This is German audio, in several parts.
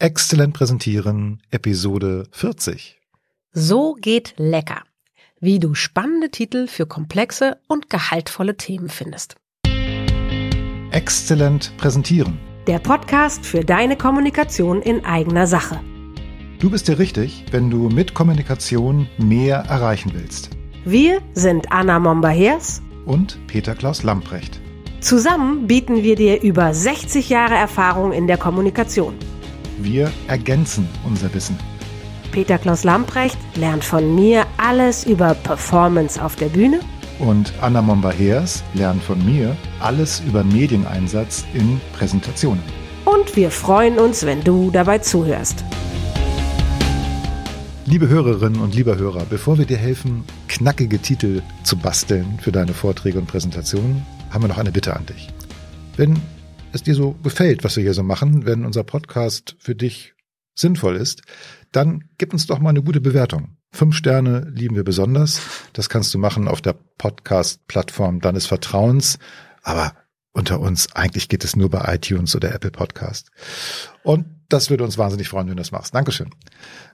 Exzellent präsentieren, Episode 40. So geht lecker. Wie du spannende Titel für komplexe und gehaltvolle Themen findest. Exzellent präsentieren. Der Podcast für deine Kommunikation in eigener Sache. Du bist dir richtig, wenn du mit Kommunikation mehr erreichen willst. Wir sind Anna Momba-Hers Und Peter Klaus Lamprecht. Zusammen bieten wir dir über 60 Jahre Erfahrung in der Kommunikation. Wir ergänzen unser Wissen. Peter Klaus Lamprecht lernt von mir alles über Performance auf der Bühne Und Anna Momba-Hers lernt von mir alles über Medieneinsatz in Präsentationen. und wir freuen uns, wenn du dabei zuhörst. Liebe Hörerinnen und lieber Hörer, bevor wir dir helfen, knackige Titel zu basteln für deine Vorträge und Präsentationen, haben wir noch eine Bitte an dich. Wenn es dir so gefällt, was wir hier so machen, wenn unser Podcast für dich sinnvoll ist, dann gib uns doch mal eine gute Bewertung. Fünf Sterne lieben wir besonders. Das kannst du machen auf der Podcast-Plattform deines Vertrauens. Aber unter uns, eigentlich geht es nur bei iTunes oder Apple Podcast. Und das würde uns wahnsinnig freuen, wenn du das machst. Dankeschön.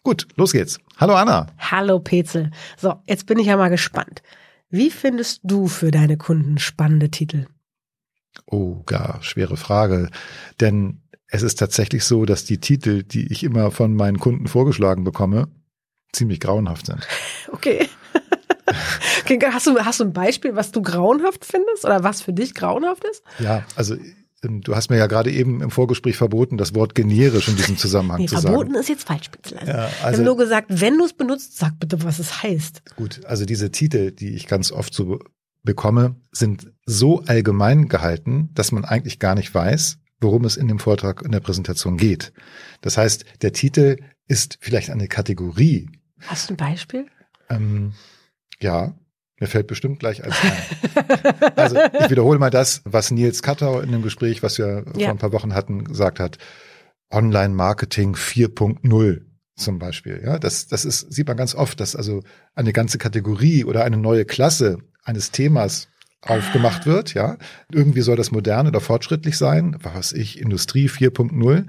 Gut, los geht's. Hallo Anna. Hallo Petzel. So, jetzt bin ich ja mal gespannt. Wie findest du für deine Kunden spannende Titel? Oh, gar schwere Frage. Denn es ist tatsächlich so, dass die Titel, die ich immer von meinen Kunden vorgeschlagen bekomme, ziemlich grauenhaft sind. Okay. okay hast, du, hast du ein Beispiel, was du grauenhaft findest oder was für dich grauenhaft ist? Ja, also ähm, du hast mir ja gerade eben im Vorgespräch verboten, das Wort generisch in diesem Zusammenhang Nee, zu verboten sagen. ist jetzt falsch. Also, Ja, also- nur gesagt, wenn du es benutzt, sag bitte, was es heißt. Gut, also diese Titel, die ich ganz oft so bekomme, sind so allgemein gehalten, dass man eigentlich gar nicht weiß, worum es in dem Vortrag, in der Präsentation geht. Das heißt, der Titel ist vielleicht eine Kategorie. Hast du ein Beispiel? Ähm, ja, mir fällt bestimmt gleich eins ein. Also ich wiederhole mal das, was Nils Kattau in dem Gespräch, was wir Ja. vor ein paar Wochen hatten, gesagt hat. Online-Marketing 4.0 zum Beispiel. Ja, das, das ist, sieht man ganz oft, dass also eine ganze Kategorie oder eine neue Klasse eines Themas aufgemacht wird, ja. Irgendwie soll das modern oder fortschrittlich sein, was weiß ich, Industrie 4.0.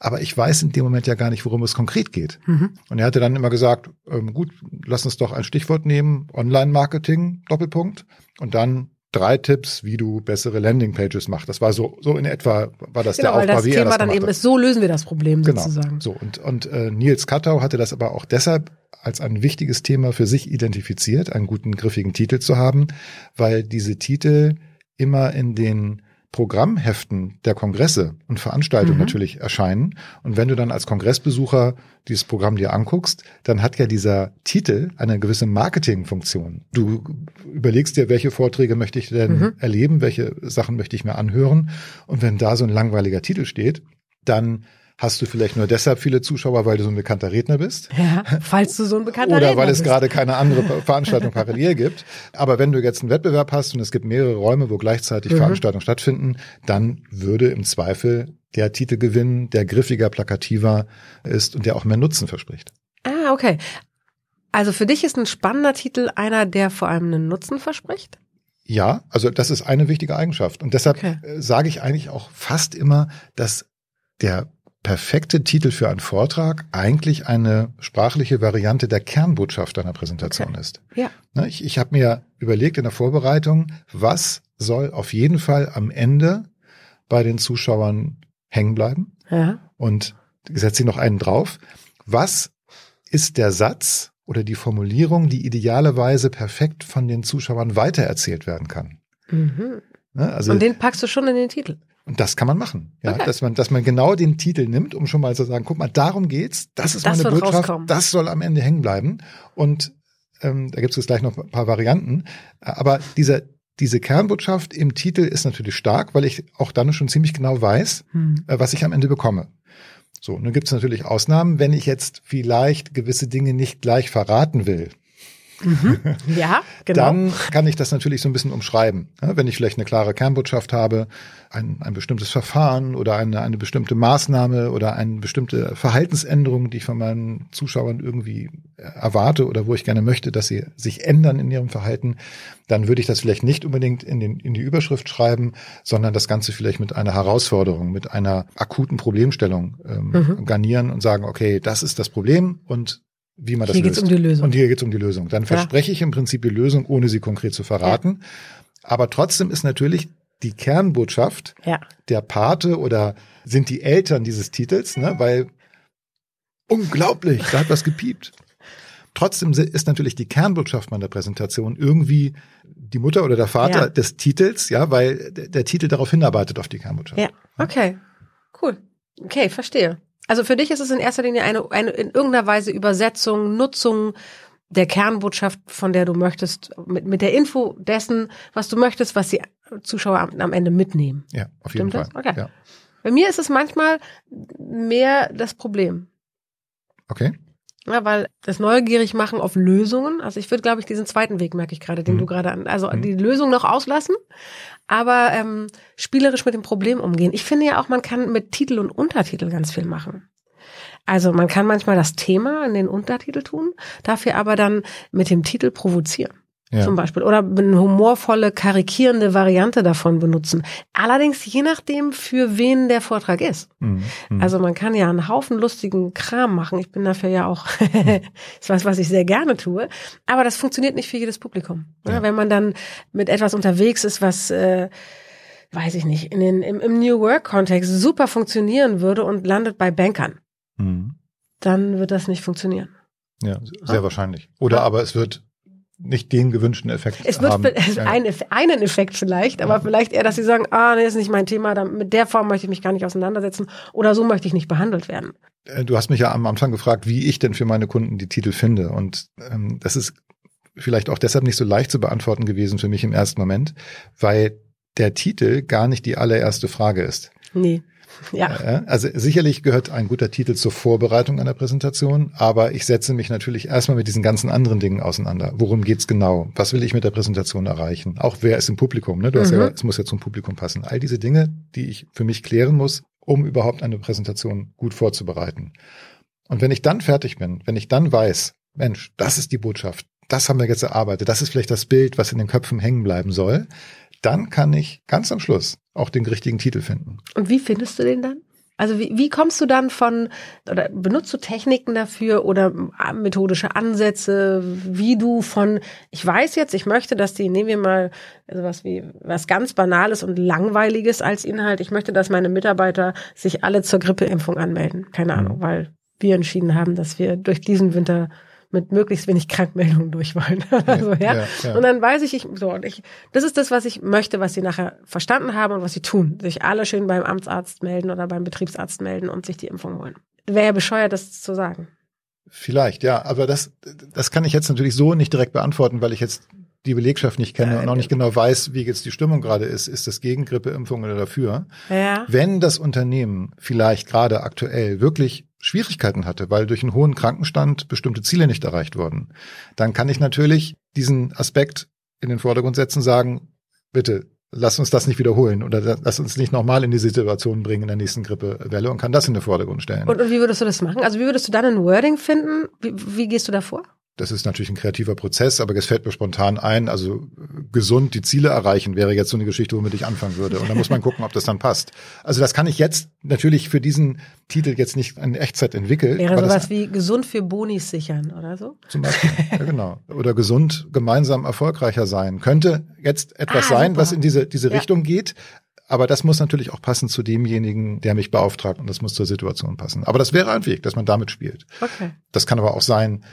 Aber ich weiß in dem Moment ja gar nicht, worum es konkret geht. Mhm. Und er hatte dann immer gesagt, ähm, gut, lass uns doch ein Stichwort nehmen, Online-Marketing, Doppelpunkt, und dann drei Tipps, wie du bessere Landingpages machst. Das war so, so in etwa, war das Genau, der Aufbau, das wie er Thema das dann eben ist, so lösen wir das Problem Genau. sozusagen. So und und äh, Nils Kattau hatte das aber auch deshalb als ein wichtiges Thema für sich identifiziert, einen guten griffigen Titel zu haben, weil diese Titel immer in den Programmheften der Kongresse und Veranstaltungen Mhm. natürlich erscheinen. Und wenn du dann als Kongressbesucher dieses Programm dir anguckst, dann hat ja dieser Titel eine gewisse Marketingfunktion. Du überlegst dir, welche Vorträge möchte ich denn Mhm. erleben, welche Sachen möchte ich mir anhören. Und wenn da so ein langweiliger Titel steht, dann hast du vielleicht nur deshalb viele Zuschauer, weil du so ein bekannter Redner bist. Ja, falls du so ein bekannter Oder Redner weil es bist. gerade keine andere Veranstaltung parallel gibt. Aber wenn du jetzt einen Wettbewerb hast und es gibt mehrere Räume, wo gleichzeitig Mhm. Veranstaltungen stattfinden, dann würde im Zweifel der Titel gewinnen, der griffiger, plakativer ist und der auch mehr Nutzen verspricht. Ah, okay. Also für dich ist ein spannender Titel einer, der vor allem einen Nutzen verspricht? Ja, also das ist eine wichtige Eigenschaft. Und deshalb Okay. äh, sage ich eigentlich auch fast immer, dass der perfekte Titel für einen Vortrag eigentlich eine sprachliche Variante der Kernbotschaft einer Präsentation Okay. ist. Ja. Ne, Ich, ich habe mir überlegt in der Vorbereitung, was soll auf jeden Fall am Ende bei den Zuschauern hängen bleiben? Ja. Und setze noch einen drauf. Was ist der Satz oder die Formulierung, die idealerweise perfekt von den Zuschauern weitererzählt werden kann? Mhm. Ne, Also Und den packst du schon in den Titel. Und das kann man machen, ja, Okay. dass man, dass man genau den Titel nimmt, um schon mal zu sagen, guck mal, darum geht's, das ist Das meine Botschaft, rauskommen. das soll am Ende hängen bleiben. Und ähm, da gibt es jetzt gleich noch ein paar Varianten. Aber dieser, diese Kernbotschaft im Titel ist natürlich stark, weil ich auch dann schon ziemlich genau weiß, Hm. äh, was ich am Ende bekomme. So, nun gibt es natürlich Ausnahmen, wenn ich jetzt vielleicht gewisse Dinge nicht gleich verraten will. Mhm. Ja, genau. Dann kann ich das natürlich so ein bisschen umschreiben. Wenn ich vielleicht eine klare Kernbotschaft habe, ein, ein bestimmtes Verfahren oder eine, eine bestimmte Maßnahme oder eine bestimmte Verhaltensänderung, die ich von meinen Zuschauern irgendwie erwarte oder wo ich gerne möchte, dass sie sich ändern in ihrem Verhalten, dann würde ich das vielleicht nicht unbedingt in, den, in die Überschrift schreiben, sondern das Ganze vielleicht mit einer Herausforderung, mit einer akuten Problemstellung ähm, mhm. garnieren und sagen, okay, das ist das Problem und wie man das hier löst. Hier geht es um die Lösung. Und hier geht es um die Lösung. Dann ja. verspreche ich im Prinzip die Lösung, ohne sie konkret zu verraten. Ja. Aber trotzdem ist natürlich die Kernbotschaft ja. der Pate oder sind die Eltern dieses Titels, ne? weil unglaublich, da hat was gepiept. Trotzdem ist natürlich die Kernbotschaft meiner Präsentation irgendwie die Mutter oder der Vater ja. des Titels, ja, weil der, der Titel darauf hinarbeitet auf die Kernbotschaft. Ja, okay, cool. Okay, verstehe. Also für dich ist es in erster Linie eine, eine in irgendeiner Weise Übersetzung, Nutzung der Kernbotschaft, von der du möchtest, mit, mit der Info dessen, was du möchtest, was die Zuschauer am, am Ende mitnehmen. Ja, auf jeden Stimmt Fall. Das? Okay. Ja. Bei mir ist es manchmal mehr das Problem. Okay. Ja, weil das neugierig machen auf Lösungen. Also ich würde, glaube ich, diesen zweiten Weg merke ich gerade, den mhm. du gerade an, also mhm. die Lösung noch auslassen, aber ähm, spielerisch mit dem Problem umgehen. Ich finde ja auch, man kann mit Titel und Untertitel ganz viel machen. Also man kann manchmal das Thema in den Untertitel tun, dafür aber dann mit dem Titel provozieren. Ja. Zum Beispiel. Oder eine humorvolle, karikierende Variante davon benutzen. Allerdings je nachdem, für wen der Vortrag ist. Mhm. mhm. Also man kann ja einen Haufen lustigen Kram machen. Ich bin dafür ja auch, ist was, was ich sehr gerne tue. Aber das funktioniert nicht für jedes Publikum. Ja. Wenn man dann mit etwas unterwegs ist, was äh, weiß ich nicht, in den, im, im New Work-Kontext super funktionieren würde und landet bei Bankern, mhm. dann wird das nicht funktionieren. Ja, sehr ah. wahrscheinlich. Oder aber es wird nicht den gewünschten Effekt es wird haben. Ja. Ein, einen Effekt vielleicht, aber ja. vielleicht eher, dass sie sagen, ah, nee, ist nicht mein Thema, mit der Form möchte ich mich gar nicht auseinandersetzen oder so möchte ich nicht behandelt werden. Äh, du hast mich ja am Anfang gefragt, wie ich denn für meine Kunden die Titel finde und ähm, das ist vielleicht auch deshalb nicht so leicht zu beantworten gewesen für mich im ersten Moment, weil der Titel gar nicht die allererste Frage ist. Nee. Ja. Also sicherlich gehört ein guter Titel zur Vorbereitung einer Präsentation, aber ich setze mich natürlich erstmal mit diesen ganzen anderen Dingen auseinander. Worum geht's genau? Was will ich mit der Präsentation erreichen? Auch wer ist im Publikum? Ne? Du hast mhm. ja, es muss ja zum Publikum passen. All diese Dinge, die ich für mich klären muss, um überhaupt eine Präsentation gut vorzubereiten. Und wenn ich dann fertig bin, wenn ich dann weiß, Mensch, das ist die Botschaft, das haben wir jetzt erarbeitet, das ist vielleicht das Bild, was in den Köpfen hängen bleiben soll, dann kann ich ganz am Schluss auch den richtigen Titel finden. Und wie findest du den dann? Also wie, wie kommst du dann von, oder benutzt du Techniken dafür oder methodische Ansätze, wie du von, ich weiß jetzt, ich möchte, dass die, nehmen wir mal sowas wie was ganz Banales und Langweiliges als Inhalt, ich möchte, dass meine Mitarbeiter sich alle zur Grippeimpfung anmelden. Keine Ahnung, mhm. weil wir entschieden haben, dass wir durch diesen Winter mit möglichst wenig Krankmeldungen durch wollen. also, ja? Ja, ja? Und dann weiß ich, ich, so, und ich, das ist das, was ich möchte, was sie nachher verstanden haben und was sie tun. Sich alle schön beim Amtsarzt melden oder beim Betriebsarzt melden und sich die Impfung holen. Wäre ja bescheuert, das zu sagen. Vielleicht, ja. Aber das, das kann ich jetzt natürlich so nicht direkt beantworten, weil ich jetzt die Belegschaft nicht kenne äh, und auch nicht genau weiß, wie jetzt die Stimmung gerade ist. Ist das gegen Grippeimpfung oder dafür? Ja. Wenn das Unternehmen vielleicht gerade aktuell wirklich Schwierigkeiten hatte, weil durch einen hohen Krankenstand bestimmte Ziele nicht erreicht wurden, dann kann ich natürlich diesen Aspekt in den Vordergrund setzen, sagen, bitte lass uns das nicht wiederholen oder lass uns nicht nochmal in die Situation bringen in der nächsten Grippewelle und kann das in den Vordergrund stellen. Und, und wie würdest du das machen? Also wie würdest du dann ein Wording finden? Wie, wie gehst du da vor? Das ist natürlich ein kreativer Prozess, aber es fällt mir spontan ein, also gesund die Ziele erreichen wäre jetzt so eine Geschichte, womit ich anfangen würde. Und da muss man gucken, ob das dann passt. Also das kann ich jetzt natürlich für diesen Titel jetzt nicht in Echtzeit entwickeln. Wäre sowas wie gesund für Bonis sichern oder so? Zum Beispiel, ja genau. Oder gesund gemeinsam erfolgreicher sein. Könnte jetzt etwas ah, sein, super. was in diese, diese ja. Richtung geht. Aber das muss natürlich auch passen zu demjenigen, der mich beauftragt und das muss zur Situation passen. Aber das wäre ein Weg, dass man damit spielt. Okay. Das kann aber auch sein,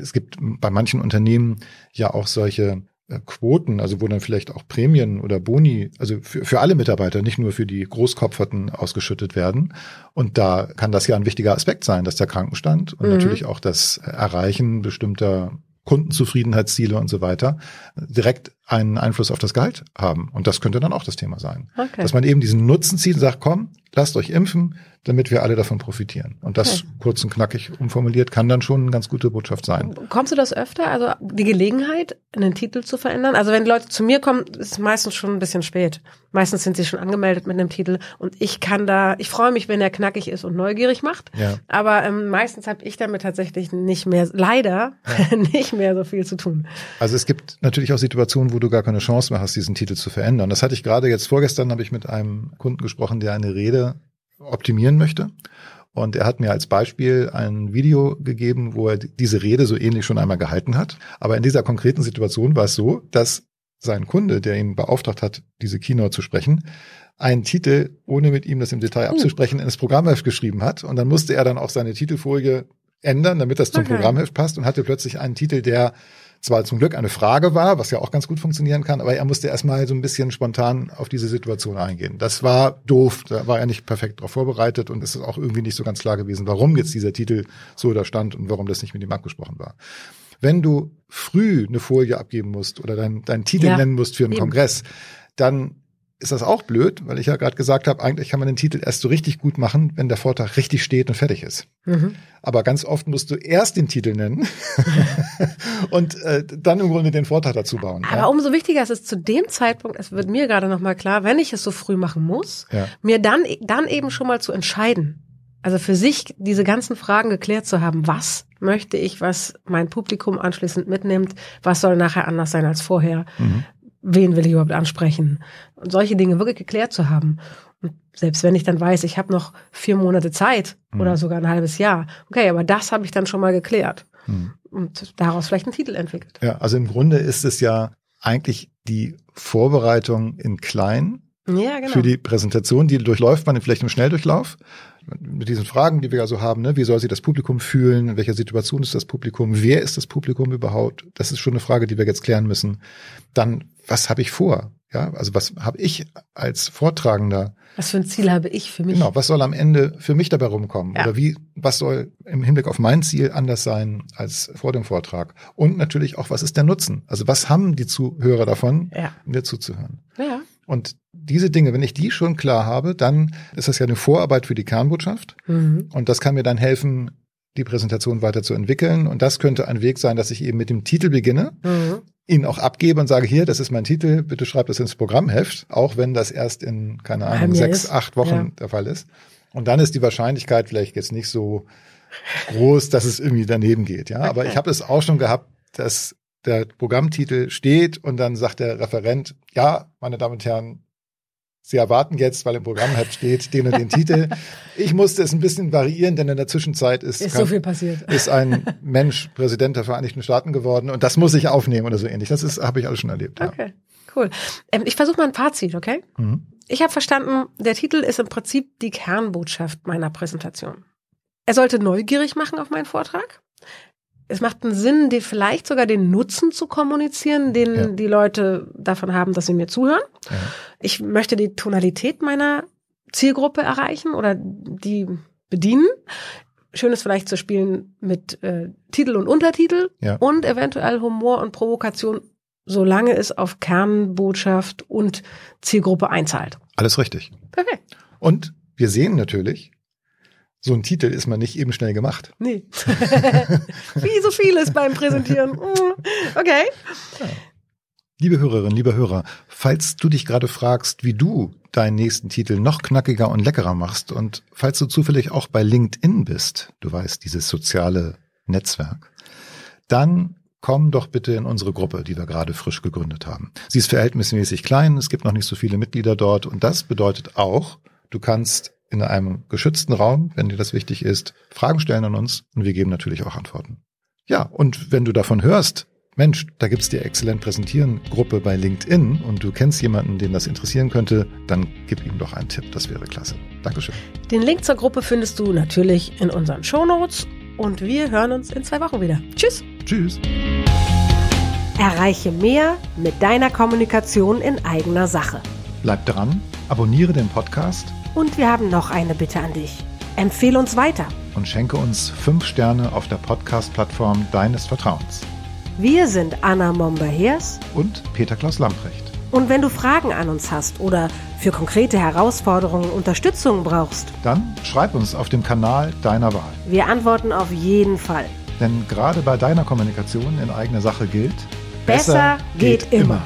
es gibt bei manchen Unternehmen ja auch solche äh, Quoten, also wo dann vielleicht auch Prämien oder Boni, also für, für alle Mitarbeiter, nicht nur für die Großkopferten ausgeschüttet werden. Und da kann das ja ein wichtiger Aspekt sein, dass der Krankenstand und mhm. natürlich auch das Erreichen bestimmter Kundenzufriedenheitsziele und so weiter direkt einen Einfluss auf das Gehalt haben. Und das könnte dann auch das Thema sein. Okay. Dass man eben diesen Nutzen zieht und sagt, komm, lasst euch impfen, damit wir alle davon profitieren. Und das Okay. kurz und knackig umformuliert kann dann schon eine ganz gute Botschaft sein. Kommst du das öfter? Also die Gelegenheit, einen Titel zu verändern? Also wenn Leute zu mir kommen, ist es meistens schon ein bisschen spät. Meistens sind sie schon angemeldet mit einem Titel und ich kann da, ich freue mich, wenn er knackig ist und neugierig macht. Ja. Aber ähm, meistens habe ich damit tatsächlich nicht mehr, leider nicht mehr so viel zu tun. Also es gibt natürlich auch Situationen, wo du gar keine Chance mehr hast, diesen Titel zu verändern. Das hatte ich gerade jetzt vorgestern, habe ich mit einem Kunden gesprochen, der eine Rede optimieren möchte. Und er hat mir als Beispiel ein Video gegeben, wo er diese Rede so ähnlich schon einmal gehalten hat. Aber in dieser konkreten Situation war es so, dass sein Kunde, der ihn beauftragt hat, diese Keynote zu sprechen, einen Titel, ohne mit ihm das im Detail abzusprechen, ins Programmheft geschrieben hat. Und dann musste er dann auch seine Titelfolie ändern, damit das zum Okay. Programmheft passt und hatte plötzlich einen Titel, der zwar zum Glück eine Frage war, was ja auch ganz gut funktionieren kann, aber er musste erstmal so ein bisschen spontan auf diese Situation eingehen. Das war doof, da war er nicht perfekt darauf vorbereitet und es ist auch irgendwie nicht so ganz klar gewesen, warum jetzt dieser Titel so da stand und warum das nicht mit ihm abgesprochen war. Wenn du früh eine Folie abgeben musst oder deinen deinen Titel Ja, nennen musst für einen eben. Kongress, dann ist das auch blöd, weil ich ja gerade gesagt habe, eigentlich kann man den Titel erst so richtig gut machen, wenn der Vortrag richtig steht und fertig ist. Mhm. Aber ganz oft musst du erst den Titel nennen und äh, dann im Grunde den Vortrag dazu bauen. Aber umso wichtiger ist es zu dem Zeitpunkt, es wird mir gerade nochmal klar, wenn ich es so früh machen muss, Ja. mir dann, dann eben schon mal zu entscheiden. Also für sich diese ganzen Fragen geklärt zu haben, was möchte ich, was mein Publikum anschließend mitnimmt, was soll nachher anders sein als vorher, Mhm. Wen will ich überhaupt ansprechen und solche Dinge wirklich geklärt zu haben. Und selbst wenn ich dann weiß, ich habe noch vier Monate Zeit Mhm. oder sogar ein halbes Jahr, okay, aber das habe ich dann schon mal geklärt Mhm. und daraus vielleicht einen Titel entwickelt. Ja, also im Grunde ist es ja eigentlich die Vorbereitung in klein Ja, genau. für die Präsentation, die durchläuft man vielleicht im Schnelldurchlauf mit diesen Fragen, die wir ja so haben, ne? wie soll sich das Publikum fühlen, in welcher Situation ist das Publikum, wer ist das Publikum überhaupt? Das ist schon eine Frage, die wir jetzt klären müssen. Dann, was habe ich vor? Ja, also was habe ich als Vortragender Was für ein Ziel habe ich für mich? Genau, was soll am Ende für mich dabei rumkommen? Ja. Oder wie, was soll im Hinblick auf mein Ziel anders sein als vor dem Vortrag? Und natürlich auch, was ist der Nutzen? Also was haben die Zuhörer davon, Ja. mir zuzuhören? Ja. Und diese Dinge, wenn ich die schon klar habe, dann ist das ja eine Vorarbeit für die Kernbotschaft. Mhm. Und das kann mir dann helfen, die Präsentation weiterzuentwickeln. Und das könnte ein Weg sein, dass ich eben mit dem Titel beginne, Mhm. ihn auch abgebe und sage, hier, das ist mein Titel, bitte schreib das ins Programmheft, auch wenn das erst in, keine Ahnung, Jahr sechs, ist. acht Wochen Ja. der Fall ist. Und dann ist die Wahrscheinlichkeit vielleicht jetzt nicht so groß, dass es irgendwie daneben geht. Ja, aber ich habe es auch schon gehabt, dass der Programmtitel steht und dann sagt der Referent, ja, meine Damen und Herren, Sie erwarten jetzt, weil im Programmheft steht, den und den Titel. Ich musste es ein bisschen variieren, denn in der Zwischenzeit ist, Ist kann- so viel passiert. ist ein Mensch Präsident der Vereinigten Staaten geworden und das muss ich aufnehmen oder so ähnlich. Das ist habe ich alles schon erlebt. Ja. Okay, cool. Ähm, ich versuche mal ein Fazit, okay? Mhm. Ich habe verstanden, der Titel ist im Prinzip die Kernbotschaft meiner Präsentation. Er sollte neugierig machen auf meinen Vortrag. Es macht einen Sinn, die vielleicht sogar den Nutzen zu kommunizieren, den Ja. die Leute davon haben, dass sie mir zuhören. Ja. Ich möchte die Tonalität meiner Zielgruppe erreichen oder die bedienen. Schön ist vielleicht zu spielen mit äh, Titel und Untertitel Ja. und eventuell Humor und Provokation, solange es auf Kernbotschaft und Zielgruppe einzahlt. Alles richtig. Perfekt. Und wir sehen natürlich, so ein Titel ist man nicht eben schnell gemacht. Nee. Wie so vieles beim Präsentieren. Mm, Okay. Liebe Hörerinnen, liebe Hörer, falls du dich gerade fragst, wie du deinen nächsten Titel noch knackiger und leckerer machst und falls du zufällig auch bei LinkedIn bist, du weißt, dieses soziale Netzwerk, dann komm doch bitte in unsere Gruppe, die wir gerade frisch gegründet haben. Sie ist verhältnismäßig klein, es gibt noch nicht so viele Mitglieder dort und das bedeutet auch, du kannst in einem geschützten Raum, wenn dir das wichtig ist, Fragen stellen an uns und wir geben natürlich auch Antworten. Ja, und wenn du davon hörst, Mensch, da gibt's die Exzellent Präsentieren Gruppe bei LinkedIn und du kennst jemanden, den das interessieren könnte, dann gib ihm doch einen Tipp, das wäre klasse. Dankeschön. Den Link zur Gruppe findest du natürlich in unseren Shownotes und wir hören uns in zwei Wochen wieder. Tschüss. Tschüss. Erreiche mehr mit deiner Kommunikation in eigener Sache. Bleib dran, abonniere den Podcast Und wir haben noch eine Bitte an dich. Empfehle uns weiter. und schenke uns fünf Sterne auf der Podcast-Plattform deines Vertrauens. Wir sind Anna Momber-Hers und Peter Klaus Lamprecht. Und wenn du Fragen an uns hast oder für konkrete Herausforderungen Unterstützung brauchst, dann schreib uns auf dem Kanal deiner Wahl. Wir antworten auf jeden Fall. Denn gerade bei deiner Kommunikation in eigener Sache gilt, besser, besser geht, geht, immer. immer.